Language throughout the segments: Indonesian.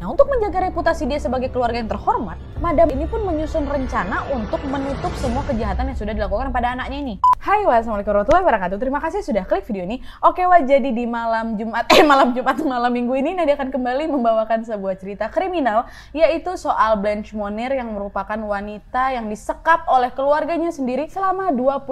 Nah, untuk menjaga reputasi dia sebagai keluarga yang terhormat, Madam ini pun menyusun rencana untuk menutup semua kejahatan yang sudah dilakukan pada anaknya ini. Hai, wassalamualaikum warahmatullahi wabarakatuh. Terima kasih sudah klik video ini. Oke, wah jadi di malam Jumat, eh malam Jumat, malam Minggu ini Nadia akan kembali membawakan sebuah cerita kriminal, yaitu soal Blanche Monir yang merupakan wanita yang disekap oleh keluarganya sendiri selama 25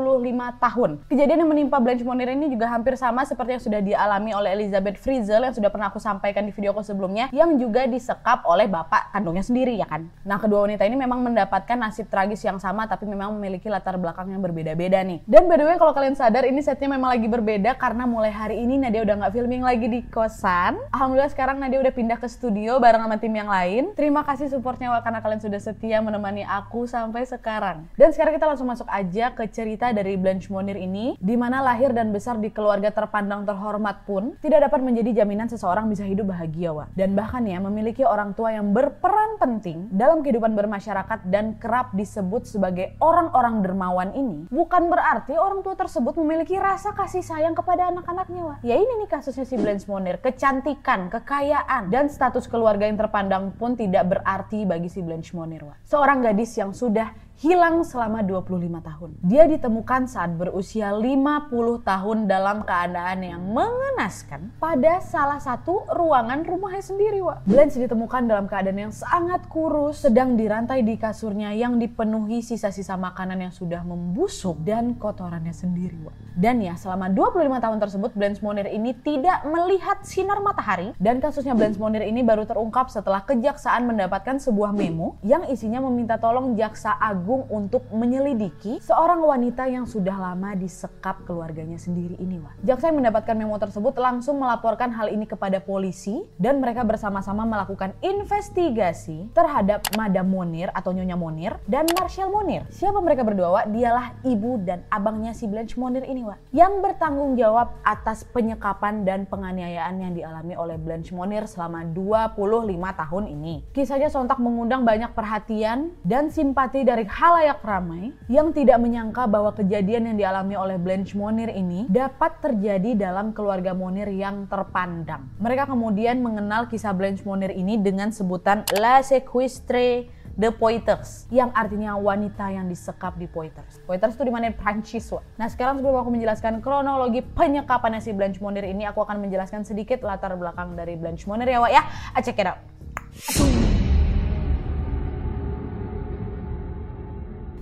tahun. Kejadian yang menimpa Blanche Monir ini juga hampir sama seperti yang sudah dialami oleh Elizabeth Frizel yang sudah pernah aku sampaikan di videoku sebelumnya, yang juga di disekap oleh bapak kandungnya sendiri ya kan. Nah kedua wanita ini memang mendapatkan nasib tragis yang sama tapi memang memiliki latar belakang yang berbeda-beda nih. Dan by the way kalau kalian sadar ini setnya memang lagi berbeda karena mulai hari ini Nadia udah nggak filming lagi di kosan. Alhamdulillah sekarang Nadia udah pindah ke studio bareng sama tim yang lain. Terima kasih supportnya karena kalian sudah setia menemani aku sampai sekarang. Dan sekarang kita langsung masuk aja ke cerita dari Blanche Monir ini, di mana lahir dan besar di keluarga terpandang terhormat pun tidak dapat menjadi jaminan seseorang bisa hidup bahagia, Wak. Dan bahkan ya memiliki memiliki orang tua yang berperan penting dalam kehidupan bermasyarakat dan kerap disebut sebagai orang-orang dermawan ini, bukan berarti orang tua tersebut memiliki rasa kasih sayang kepada anak-anaknya. Wah. Ya ini nih kasusnya si Blanche Monir, kecantikan, kekayaan, dan status keluarga yang terpandang pun tidak berarti bagi si Blanche Monir. Wah. Seorang gadis yang sudah hilang selama 25 tahun. Dia ditemukan saat berusia 50 tahun dalam keadaan yang mengenaskan pada salah satu ruangan rumahnya sendiri, Wak. Blanche ditemukan dalam keadaan yang sangat kurus, sedang dirantai di kasurnya yang dipenuhi sisa-sisa makanan yang sudah membusuk dan kotorannya sendiri, Wak. Dan ya, selama 25 tahun tersebut Blanche Monir ini tidak melihat sinar matahari dan kasusnya Blanche Monir ini baru terungkap setelah kejaksaan mendapatkan sebuah memo yang isinya meminta tolong jaksa agung Agung untuk menyelidiki seorang wanita yang sudah lama disekap keluarganya sendiri ini. Wah. Jaksa yang mendapatkan memo tersebut langsung melaporkan hal ini kepada polisi dan mereka bersama-sama melakukan investigasi terhadap Madam Monir atau Nyonya Monir dan Marshall Monir. Siapa mereka berdua? Wah? Dialah ibu dan abangnya si Blanche Monir ini, Wah. Yang bertanggung jawab atas penyekapan dan penganiayaan yang dialami oleh Blanche Monir selama 25 tahun ini. Kisahnya sontak mengundang banyak perhatian dan simpati dari halayak ramai yang tidak menyangka bahwa kejadian yang dialami oleh Blanche Monir ini dapat terjadi dalam keluarga Monir yang terpandang. Mereka kemudian mengenal kisah Blanche Monir ini dengan sebutan La Sequestre The Poiters yang artinya wanita yang disekap di Poiters. Poiters itu di mana Prancis, Wak. Nah, sekarang sebelum aku menjelaskan kronologi penyekapan si Blanche Monir ini, aku akan menjelaskan sedikit latar belakang dari Blanche Monir ya, Wak ya. Check it out.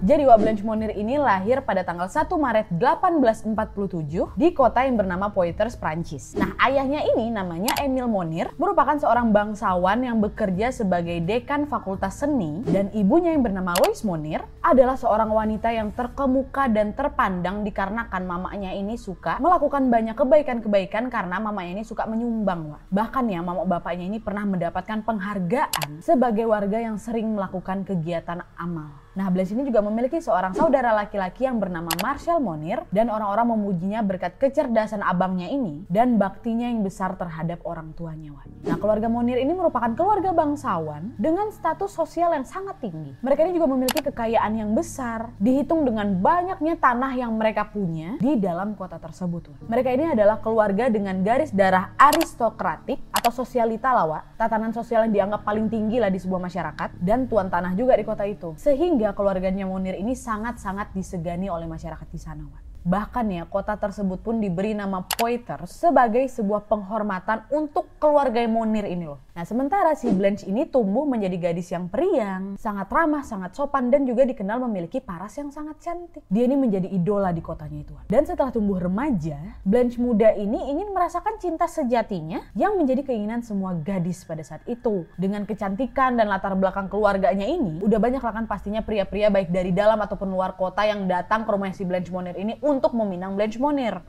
Jadi Wak Blanche Monir ini lahir pada tanggal 1 Maret 1847 di kota yang bernama Poitiers, Prancis. Nah, ayahnya ini namanya Emile Monir, merupakan seorang bangsawan yang bekerja sebagai dekan Fakultas Seni dan ibunya yang bernama Louise Monir adalah seorang wanita yang terkemuka dan terpandang dikarenakan mamanya ini suka melakukan banyak kebaikan-kebaikan karena mamanya ini suka menyumbang. Wak. Bahkan ya, mama bapaknya ini pernah mendapatkan penghargaan sebagai warga yang sering melakukan kegiatan amal. Nah, Blaise ini juga memiliki seorang saudara laki-laki yang bernama Marshall Monir dan orang-orang memujinya berkat kecerdasan abangnya ini dan baktinya yang besar terhadap orang tuanya. Nah, keluarga Monir ini merupakan keluarga bangsawan dengan status sosial yang sangat tinggi. Mereka ini juga memiliki kekayaan yang besar, dihitung dengan banyaknya tanah yang mereka punya di dalam kota tersebut. Mereka ini adalah keluarga dengan garis darah aristokratik atau sosialita lawa, tatanan sosial yang dianggap paling tinggi lah di sebuah masyarakat dan tuan tanah juga di kota itu. Sehingga keluarganya Munir ini sangat-sangat disegani oleh masyarakat di sana. Wan. Bahkan ya, kota tersebut pun diberi nama Poitiers sebagai sebuah penghormatan untuk keluarga Monir ini loh. Nah, sementara si Blanche ini tumbuh menjadi gadis yang periang, sangat ramah, sangat sopan, dan juga dikenal memiliki paras yang sangat cantik. Dia ini menjadi idola di kotanya itu. Dan setelah tumbuh remaja, Blanche muda ini ingin merasakan cinta sejatinya yang menjadi keinginan semua gadis pada saat itu. Dengan kecantikan dan latar belakang keluarganya ini, udah banyak lah kan pastinya pria-pria baik dari dalam ataupun luar kota yang datang ke rumah si Blanche Monir ini untuk meminang Blanche Monir.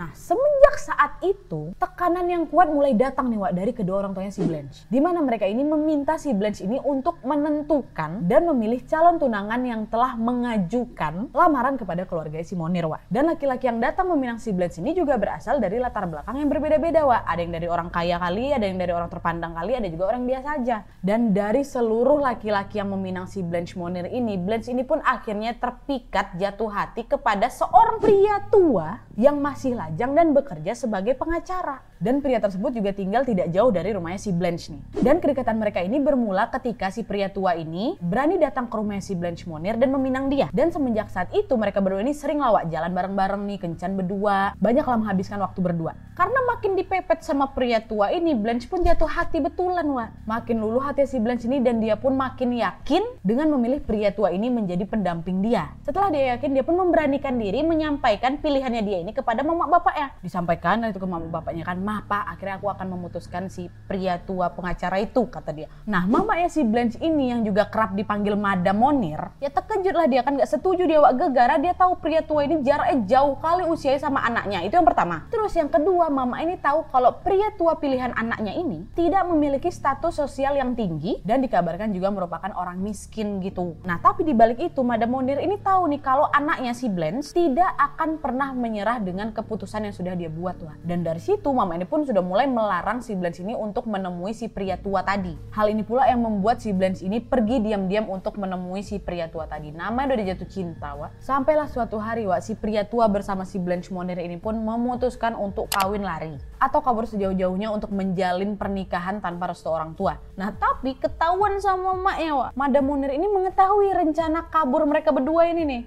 Nah, semenjak saat itu, tekanan yang kuat mulai datang nih, Wak, dari kedua orang tuanya si Blanche. Di mana mereka ini meminta si Blanche ini untuk menentukan dan memilih calon tunangan yang telah mengajukan lamaran kepada keluarga si Monir, Wak. Dan laki-laki yang datang meminang si Blanche ini juga berasal dari latar belakang yang berbeda-beda, Wak. Ada yang dari orang kaya kali, ada yang dari orang terpandang kali, ada juga orang biasa aja. Dan dari seluruh laki-laki yang meminang si Blanche Monir ini, Blanche ini pun akhirnya terpikat jatuh hati kepada seorang pria tua yang masih lagi Lajang dan bekerja sebagai pengacara. Dan pria tersebut juga tinggal tidak jauh dari rumahnya si Blanche nih. Dan kedekatan mereka ini bermula ketika si pria tua ini berani datang ke rumahnya si Blanche Monir dan meminang dia. Dan semenjak saat itu mereka berdua ini sering lawak jalan bareng-bareng nih, kencan berdua. Banyak lah menghabiskan waktu berdua. Karena makin dipepet sama pria tua ini, Blanche pun jatuh hati betulan, Wak. Makin luluh hati si Blanche ini dan dia pun makin yakin dengan memilih pria tua ini menjadi pendamping dia. Setelah dia yakin, dia pun memberanikan diri menyampaikan pilihannya dia ini kepada mama bapaknya. Disampaikan itu ke mama bapaknya kan, mah pak, akhirnya aku akan memutuskan si pria tua pengacara itu, kata dia. Nah, mamanya si Blanche ini yang juga kerap dipanggil Madam Monir, ya terkejut lah dia kan gak setuju dia wak gegara, dia tahu pria tua ini jaraknya jauh kali usianya sama anaknya. Itu yang pertama. Terus yang kedua, mama ini tahu kalau pria tua pilihan anaknya ini tidak memiliki status sosial yang tinggi dan dikabarkan juga merupakan orang miskin gitu. Nah, tapi di balik itu Madam Monir ini tahu nih kalau anaknya si Blanche tidak akan pernah menyerah dengan keputusan yang sudah dia buat lah. Dan dari situ mama ini pun sudah mulai melarang si Blanche ini untuk menemui si pria tua tadi. Hal ini pula yang membuat si Blanche ini pergi diam-diam untuk menemui si pria tua tadi. Namanya udah jatuh cinta, Wak. Sampailah suatu hari, Wak, si pria tua bersama si Blanche Monir ini pun memutuskan untuk kawin lari atau kabur sejauh-jauhnya untuk menjalin pernikahan tanpa restu orang tua. Nah, tapi ketahuan sama maknya, Wak. Madam Monir ini mengetahui rencana kabur mereka berdua ini nih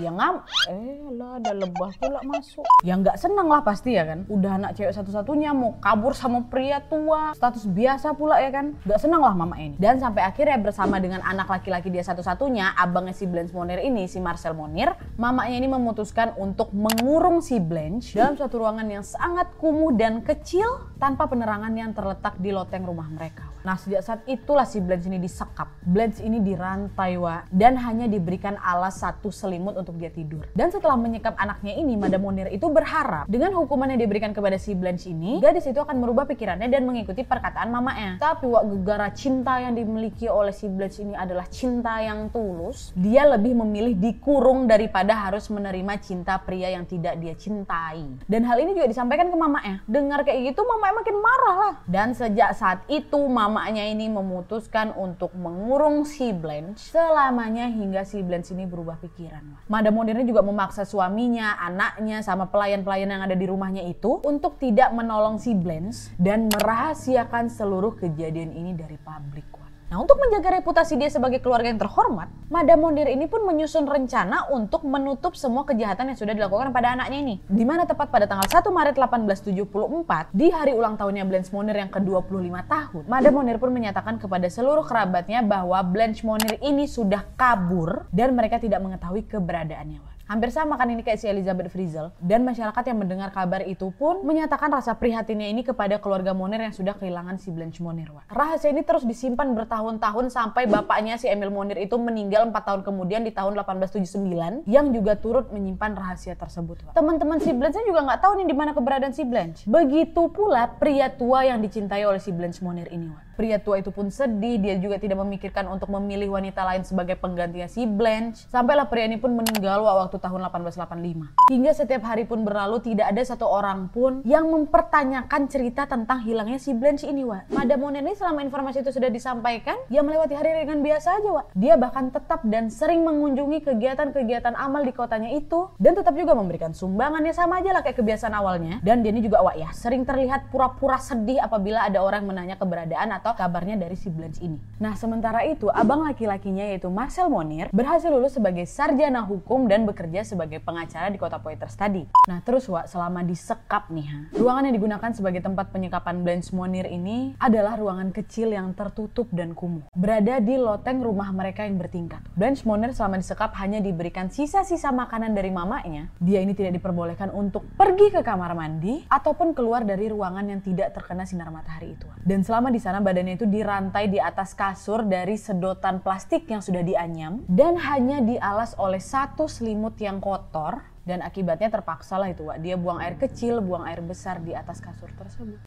ya ngam. Eh lah ada lebah pula masuk. Ya nggak senang lah pasti ya kan. Udah anak cewek satu-satunya mau kabur sama pria tua. Status biasa pula ya kan. Nggak senang lah mama ini. Dan sampai akhirnya bersama dengan anak laki-laki dia satu-satunya abangnya si Blanche Monir ini si Marcel Monir mamanya ini memutuskan untuk mengurung si Blanche dalam suatu ruangan yang sangat kumuh dan kecil tanpa penerangan yang terletak di loteng rumah mereka Nah sejak saat itulah si Blanche ini disekap. Blanche ini dirantai wa dan hanya diberikan alas satu selimut untuk dia tidur. Dan setelah menyekap anaknya ini, Madame Monir itu berharap dengan hukuman yang diberikan kepada si Blanche ini, gadis itu akan merubah pikirannya dan mengikuti perkataan mamanya. Tapi wak gegara cinta yang dimiliki oleh si Blanche ini adalah cinta yang tulus. Dia lebih memilih dikurung daripada harus menerima cinta pria yang tidak dia cintai. Dan hal ini juga disampaikan ke mamanya. Dengar kayak gitu, mamanya makin marah lah. Dan sejak saat itu, mamanya ini memutuskan untuk mengurung si Blanche selamanya hingga si Blanche ini berubah pikiran. Madame Monir juga memaksa suaminya, anaknya, sama pelayan-pelayan yang ada di rumahnya itu untuk tidak menolong si Blanche dan merahasiakan seluruh kejadian ini dari publik. Nah, untuk menjaga reputasi dia sebagai keluarga yang terhormat, Madam Mondir ini pun menyusun rencana untuk menutup semua kejahatan yang sudah dilakukan pada anaknya ini. Di mana tepat pada tanggal 1 Maret 1874, di hari ulang tahunnya Blanche Monir yang ke-25 tahun, Madam Monir pun menyatakan kepada seluruh kerabatnya bahwa Blanche Monir ini sudah kabur dan mereka tidak mengetahui keberadaannya. Hampir sama kan ini kayak si Elizabeth Frizel. Dan masyarakat yang mendengar kabar itu pun menyatakan rasa prihatinnya ini kepada keluarga Monir yang sudah kehilangan si Blanche Monir. Rahasia ini terus disimpan bertahun-tahun sampai bapaknya si Emil Monir itu meninggal 4 tahun kemudian di tahun 1879 yang juga turut menyimpan rahasia tersebut. Teman-teman si Blanche juga nggak tahu nih di mana keberadaan si Blanche. Begitu pula pria tua yang dicintai oleh si Blanche Monir ini. Wak. Pria tua itu pun sedih, dia juga tidak memikirkan untuk memilih wanita lain sebagai penggantinya si Blanche. Sampailah pria ini pun meninggal waktu tahun 1885. Hingga setiap hari pun berlalu tidak ada satu orang pun yang mempertanyakan cerita tentang hilangnya si Blanche ini, Wak. Madame Monet ini selama informasi itu sudah disampaikan, dia melewati hari dengan biasa aja, Wak. Dia bahkan tetap dan sering mengunjungi kegiatan-kegiatan amal di kotanya itu dan tetap juga memberikan sumbangannya sama aja lah kayak kebiasaan awalnya. Dan dia ini juga, Wak ya, sering terlihat pura-pura sedih apabila ada orang menanya keberadaan atau atau kabarnya dari si Blanche ini. Nah, sementara itu, abang laki-lakinya yaitu Marcel Monir berhasil lulus sebagai sarjana hukum dan bekerja sebagai pengacara di kota Poitiers tadi. Nah, terus Wak, selama disekap nih, ha, ruangan yang digunakan sebagai tempat penyekapan Blanche Monir ini adalah ruangan kecil yang tertutup dan kumuh. Berada di loteng rumah mereka yang bertingkat. Blanche Monir selama disekap hanya diberikan sisa-sisa makanan dari mamanya. Dia ini tidak diperbolehkan untuk pergi ke kamar mandi ataupun keluar dari ruangan yang tidak terkena sinar matahari itu. Dan selama di sana badan badannya itu dirantai di atas kasur dari sedotan plastik yang sudah dianyam dan hanya dialas oleh satu selimut yang kotor dan akibatnya terpaksa lah itu Wak. dia buang air kecil, buang air besar di atas kasur tersebut.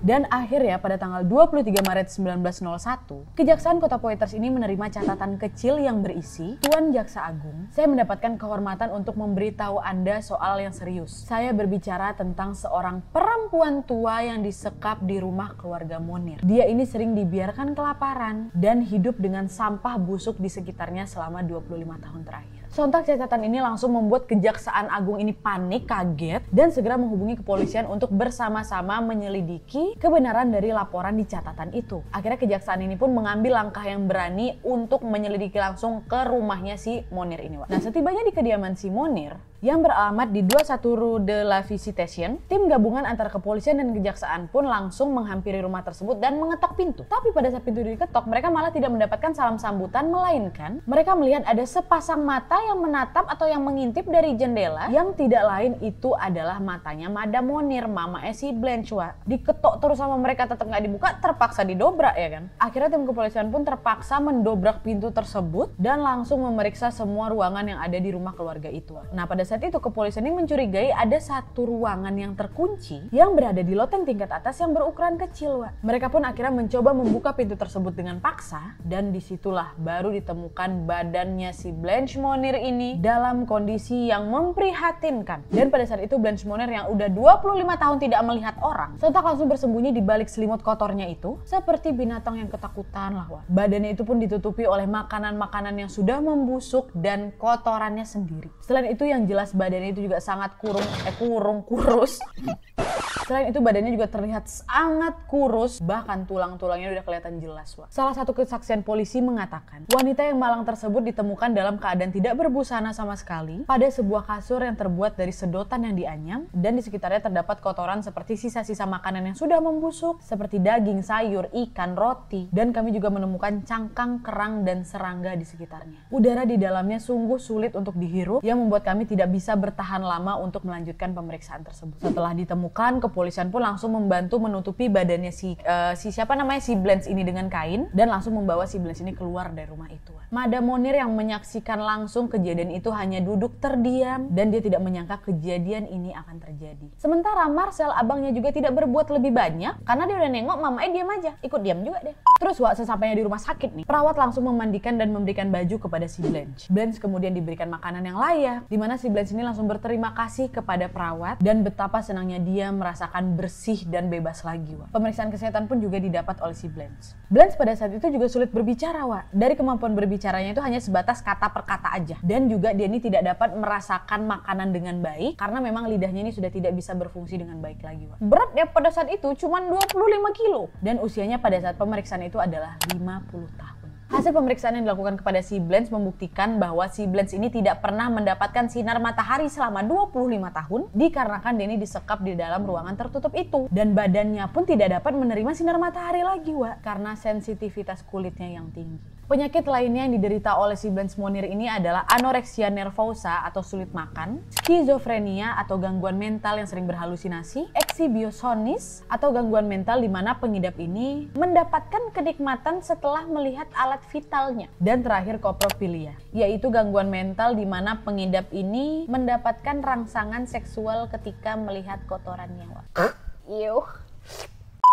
Dan akhirnya pada tanggal 23 Maret 1901, Kejaksaan Kota Poitiers ini menerima catatan kecil yang berisi, Tuan Jaksa Agung, saya mendapatkan kehormatan untuk memberitahu Anda soal yang serius. Saya berbicara tentang seorang perempuan tua yang disekap di rumah keluarga Monir. Dia ini sering dibiarkan kelaparan dan hidup dengan sampah busuk di sekitarnya selama 25 tahun terakhir. Sontak catatan ini langsung membuat Kejaksaan Agung ini panik, kaget, dan segera menghubungi kepolisian untuk bersama-sama menyelidiki kebenaran dari laporan di catatan itu. Akhirnya Kejaksaan ini pun mengambil langkah yang berani untuk menyelidiki langsung ke rumahnya si Monir ini. Nah setibanya di kediaman si Monir, yang beralamat di 21 Rue de la Visitation, tim gabungan antara kepolisian dan kejaksaan pun langsung menghampiri rumah tersebut dan mengetok pintu. Tapi pada saat pintu diketok, mereka malah tidak mendapatkan salam sambutan, melainkan mereka melihat ada sepasang mata yang menatap atau yang mengintip dari jendela yang tidak lain itu adalah matanya Madam Monir, mama si Blanche. Wah, diketok terus sama mereka tetap nggak dibuka, terpaksa didobrak ya kan. Akhirnya tim kepolisian pun terpaksa mendobrak pintu tersebut dan langsung memeriksa semua ruangan yang ada di rumah keluarga itu. Nah pada saat itu kepolisian ini mencurigai ada satu ruangan yang terkunci yang berada di loteng tingkat atas yang berukuran kecil. Wak. Mereka pun akhirnya mencoba membuka pintu tersebut dengan paksa dan di situlah baru ditemukan badannya si Blanche Monir ini dalam kondisi yang memprihatinkan. Dan pada saat itu Blanche Monir yang udah 25 tahun tidak melihat orang, sontak langsung bersembunyi di balik selimut kotornya itu seperti binatang yang ketakutan lah. Wak. Badannya itu pun ditutupi oleh makanan-makanan yang sudah membusuk dan kotorannya sendiri. Selain itu yang jelas jelas badannya itu juga sangat kurung, eh kurung, kurus. Selain itu badannya juga terlihat sangat kurus, bahkan tulang-tulangnya udah kelihatan jelas. Wak. Salah satu kesaksian polisi mengatakan, wanita yang malang tersebut ditemukan dalam keadaan tidak berbusana sama sekali pada sebuah kasur yang terbuat dari sedotan yang dianyam dan di sekitarnya terdapat kotoran seperti sisa-sisa makanan yang sudah membusuk seperti daging, sayur, ikan, roti dan kami juga menemukan cangkang, kerang dan serangga di sekitarnya. Udara di dalamnya sungguh sulit untuk dihirup yang membuat kami tidak bisa bertahan lama untuk melanjutkan pemeriksaan tersebut. Setelah ditemukan, kepolisian pun langsung membantu menutupi badannya si uh, si siapa namanya si Blends ini dengan kain dan langsung membawa si Blends ini keluar dari rumah itu. Madam Monir yang menyaksikan langsung kejadian itu hanya duduk terdiam dan dia tidak menyangka kejadian ini akan terjadi. Sementara Marcel abangnya juga tidak berbuat lebih banyak karena dia udah nengok mamanya diam aja, ikut diam juga deh. Terus waktu sesampainya di rumah sakit nih, perawat langsung memandikan dan memberikan baju kepada si Blanche. Blanche kemudian diberikan makanan yang layak, di mana si ini langsung berterima kasih kepada perawat dan betapa senangnya dia merasakan bersih dan bebas lagi, Wak. Pemeriksaan kesehatan pun juga didapat oleh si Blanche. Blanche pada saat itu juga sulit berbicara, Wak. Dari kemampuan berbicaranya itu hanya sebatas kata per kata aja. Dan juga dia ini tidak dapat merasakan makanan dengan baik karena memang lidahnya ini sudah tidak bisa berfungsi dengan baik lagi, Wak. Berat ya pada saat itu cuma 25 kilo dan usianya pada saat pemeriksaan itu adalah 50 tahun. Hasil pemeriksaan yang dilakukan kepada si Blends membuktikan bahwa si Blends ini tidak pernah mendapatkan sinar matahari selama 25 tahun dikarenakan Denny disekap di dalam ruangan tertutup itu. Dan badannya pun tidak dapat menerima sinar matahari lagi, Wak, karena sensitivitas kulitnya yang tinggi. Penyakit lainnya yang diderita oleh si Blanche Monir ini adalah anoreksia nervosa atau sulit makan, skizofrenia atau gangguan mental yang sering berhalusinasi, eksibiosonis atau gangguan mental di mana pengidap ini mendapatkan kenikmatan setelah melihat alat vitalnya, dan terakhir koprofilia, yaitu gangguan mental di mana pengidap ini mendapatkan rangsangan seksual ketika melihat kotoran nyawa. Yuh.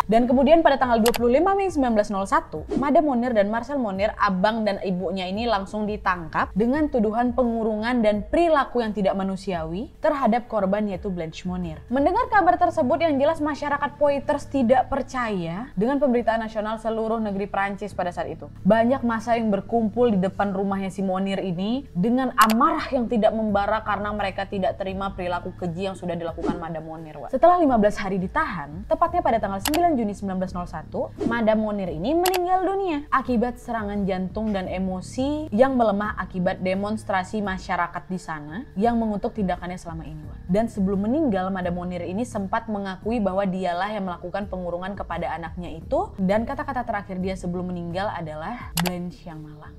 Dan kemudian pada tanggal 25 Mei 1901, Madam Monir dan Marcel Monir, abang dan ibunya ini langsung ditangkap dengan tuduhan pengurungan dan perilaku yang tidak manusiawi terhadap korban yaitu Blanche Monir. Mendengar kabar tersebut yang jelas masyarakat Poitiers tidak percaya dengan pemberitaan nasional seluruh negeri Prancis pada saat itu. Banyak masa yang berkumpul di depan rumahnya si Monir ini dengan amarah yang tidak membara karena mereka tidak terima perilaku keji yang sudah dilakukan Madam Monir. Setelah 15 hari ditahan, tepatnya pada tanggal 9 Juni 1901, Madam Monir ini meninggal dunia akibat serangan jantung dan emosi yang melemah akibat demonstrasi masyarakat di sana yang mengutuk tindakannya selama ini. Dan sebelum meninggal, Madam Monir ini sempat mengakui bahwa dialah yang melakukan pengurungan kepada anaknya itu dan kata-kata terakhir dia sebelum meninggal adalah Blanche yang malang.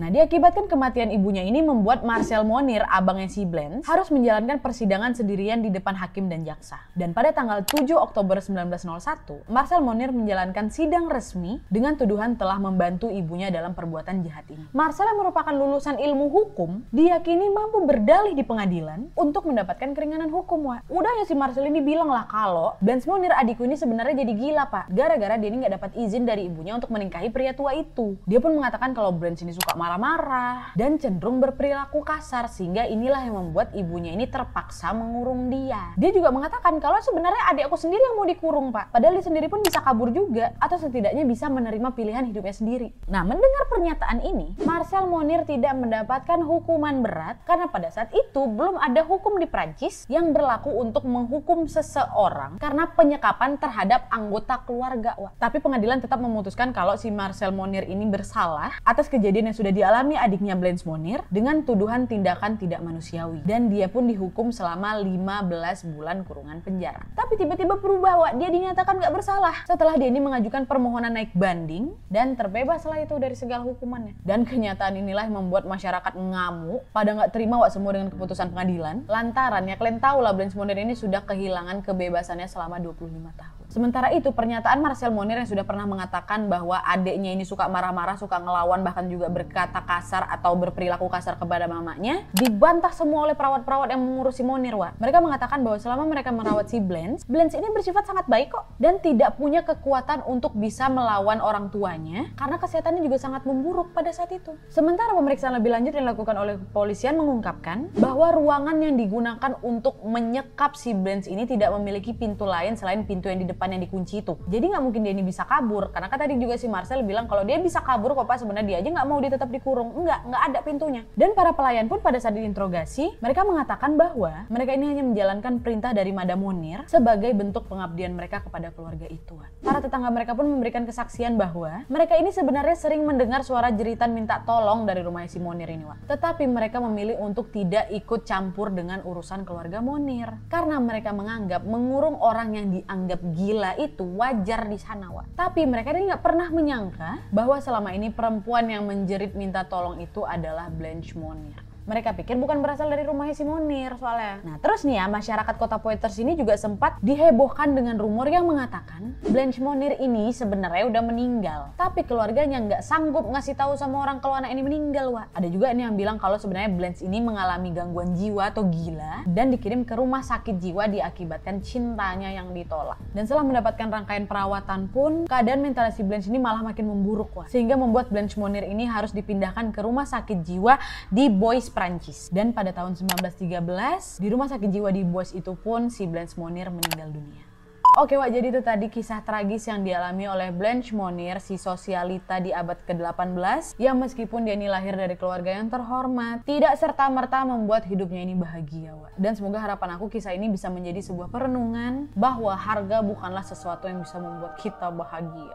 Nah, diakibatkan kematian ibunya ini membuat Marcel Monir, abangnya si Blanche, harus menjalankan persidangan sendirian di depan hakim dan jaksa. Dan pada tanggal 7 Oktober 1901, Marcel Monir menjalankan sidang resmi dengan tuduhan telah membantu ibunya dalam perbuatan jahat ini. Marcel yang merupakan lulusan ilmu hukum, diyakini mampu berdalih di pengadilan untuk mendapatkan keringanan hukum, Wak. Udah ya si Marcel ini bilang lah kalau Blanche Monir adikku ini sebenarnya jadi gila, Pak. Gara-gara dia ini nggak dapat izin dari ibunya untuk menikahi pria tua itu. Dia pun mengatakan kalau Blanche ini suka marah-marah dan cenderung berperilaku kasar sehingga inilah yang membuat ibunya ini terpaksa mengurung dia. Dia juga mengatakan kalau sebenarnya adik aku sendiri yang mau dikurung pak. Padahal dia sendiri pun bisa kabur juga atau setidaknya bisa menerima pilihan hidupnya sendiri. Nah mendengar pernyataan ini, Marcel Monir tidak mendapatkan hukuman berat karena pada saat itu belum ada hukum di Prancis yang berlaku untuk menghukum seseorang karena penyekapan terhadap anggota keluarga. Wah. Tapi pengadilan tetap memutuskan kalau si Marcel Monir ini bersalah atas kejadian yang sudah dialami adiknya Blanche Monir dengan tuduhan tindakan tidak manusiawi. Dan dia pun dihukum selama 15 bulan kurungan penjara. Tapi tiba-tiba berubah, Wak. Dia dinyatakan nggak bersalah. Setelah dia ini mengajukan permohonan naik banding dan terbebaslah itu dari segala hukumannya. Dan kenyataan inilah yang membuat masyarakat ngamuk, pada nggak terima Wak semua dengan keputusan pengadilan. Lantaran ya kalian tahu lah Blanche Monir ini sudah kehilangan kebebasannya selama 25 tahun. Sementara itu pernyataan Marcel Monir yang sudah pernah mengatakan bahwa adiknya ini suka marah-marah, suka ngelawan, bahkan juga berkata kasar atau berperilaku kasar kepada mamanya, dibantah semua oleh perawat-perawat yang mengurusi Monir, Wak. Mereka mengatakan bahwa selama mereka merawat si Blanche, Blanche ini bersifat sangat baik kok dan tidak punya kekuatan untuk bisa melawan orang tuanya karena kesehatannya juga sangat memburuk pada saat itu. Sementara pemeriksaan lebih lanjut yang dilakukan oleh kepolisian mengungkapkan bahwa ruangan yang digunakan untuk menyekap si Blanche ini tidak memiliki pintu lain selain pintu yang di depan depan yang dikunci itu. Jadi nggak mungkin ini bisa kabur. Karena kan tadi juga si Marcel bilang kalau dia bisa kabur kok pas sebenarnya dia aja nggak mau dia tetap dikurung. Enggak, nggak ada pintunya. Dan para pelayan pun pada saat diinterogasi, mereka mengatakan bahwa mereka ini hanya menjalankan perintah dari Madam Monir sebagai bentuk pengabdian mereka kepada keluarga itu. Para tetangga mereka pun memberikan kesaksian bahwa mereka ini sebenarnya sering mendengar suara jeritan minta tolong dari rumah si Monir ini, Wak. Tetapi mereka memilih untuk tidak ikut campur dengan urusan keluarga Monir. Karena mereka menganggap mengurung orang yang dianggap gila gila itu wajar di sana, Wak. Tapi mereka ini nggak pernah menyangka bahwa selama ini perempuan yang menjerit minta tolong itu adalah Blanche Monir mereka pikir bukan berasal dari rumahnya si Munir soalnya. Nah terus nih ya masyarakat kota Poitiers ini juga sempat dihebohkan dengan rumor yang mengatakan Blanche Monir ini sebenarnya udah meninggal. Tapi keluarganya nggak sanggup ngasih tahu sama orang kalau anak ini meninggal wah. Ada juga nih yang bilang kalau sebenarnya Blanche ini mengalami gangguan jiwa atau gila dan dikirim ke rumah sakit jiwa diakibatkan cintanya yang ditolak. Dan setelah mendapatkan rangkaian perawatan pun keadaan mental si Blanche ini malah makin memburuk wah. Sehingga membuat Blanche Monir ini harus dipindahkan ke rumah sakit jiwa di Bois Prancis. Dan pada tahun 1913, di rumah sakit jiwa di Bois itu pun si Blanche Monir meninggal dunia. Oke Wak, jadi itu tadi kisah tragis yang dialami oleh Blanche Monir, si sosialita di abad ke-18, yang meskipun dia ini lahir dari keluarga yang terhormat, tidak serta-merta membuat hidupnya ini bahagia Wak. Dan semoga harapan aku kisah ini bisa menjadi sebuah perenungan bahwa harga bukanlah sesuatu yang bisa membuat kita bahagia.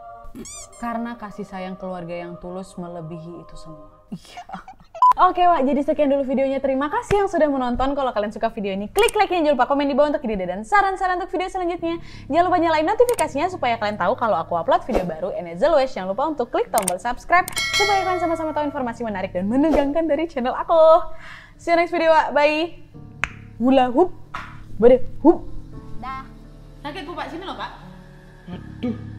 Karena kasih sayang keluarga yang tulus melebihi itu semua. Iya. Oke Wak, jadi sekian dulu videonya. Terima kasih yang sudah menonton. Kalau kalian suka video ini, klik like-nya. Jangan lupa komen di bawah untuk ide dan saran-saran untuk video selanjutnya. Jangan lupa nyalain notifikasinya supaya kalian tahu kalau aku upload video baru. And as always, jangan lupa untuk klik tombol subscribe supaya kalian sama-sama tahu informasi menarik dan menegangkan dari channel aku. See you next video, Wak. Bye. Hula hoop. Bade, hoop. Dah. Sakit, Pak. Sini loh, Pak. Aduh.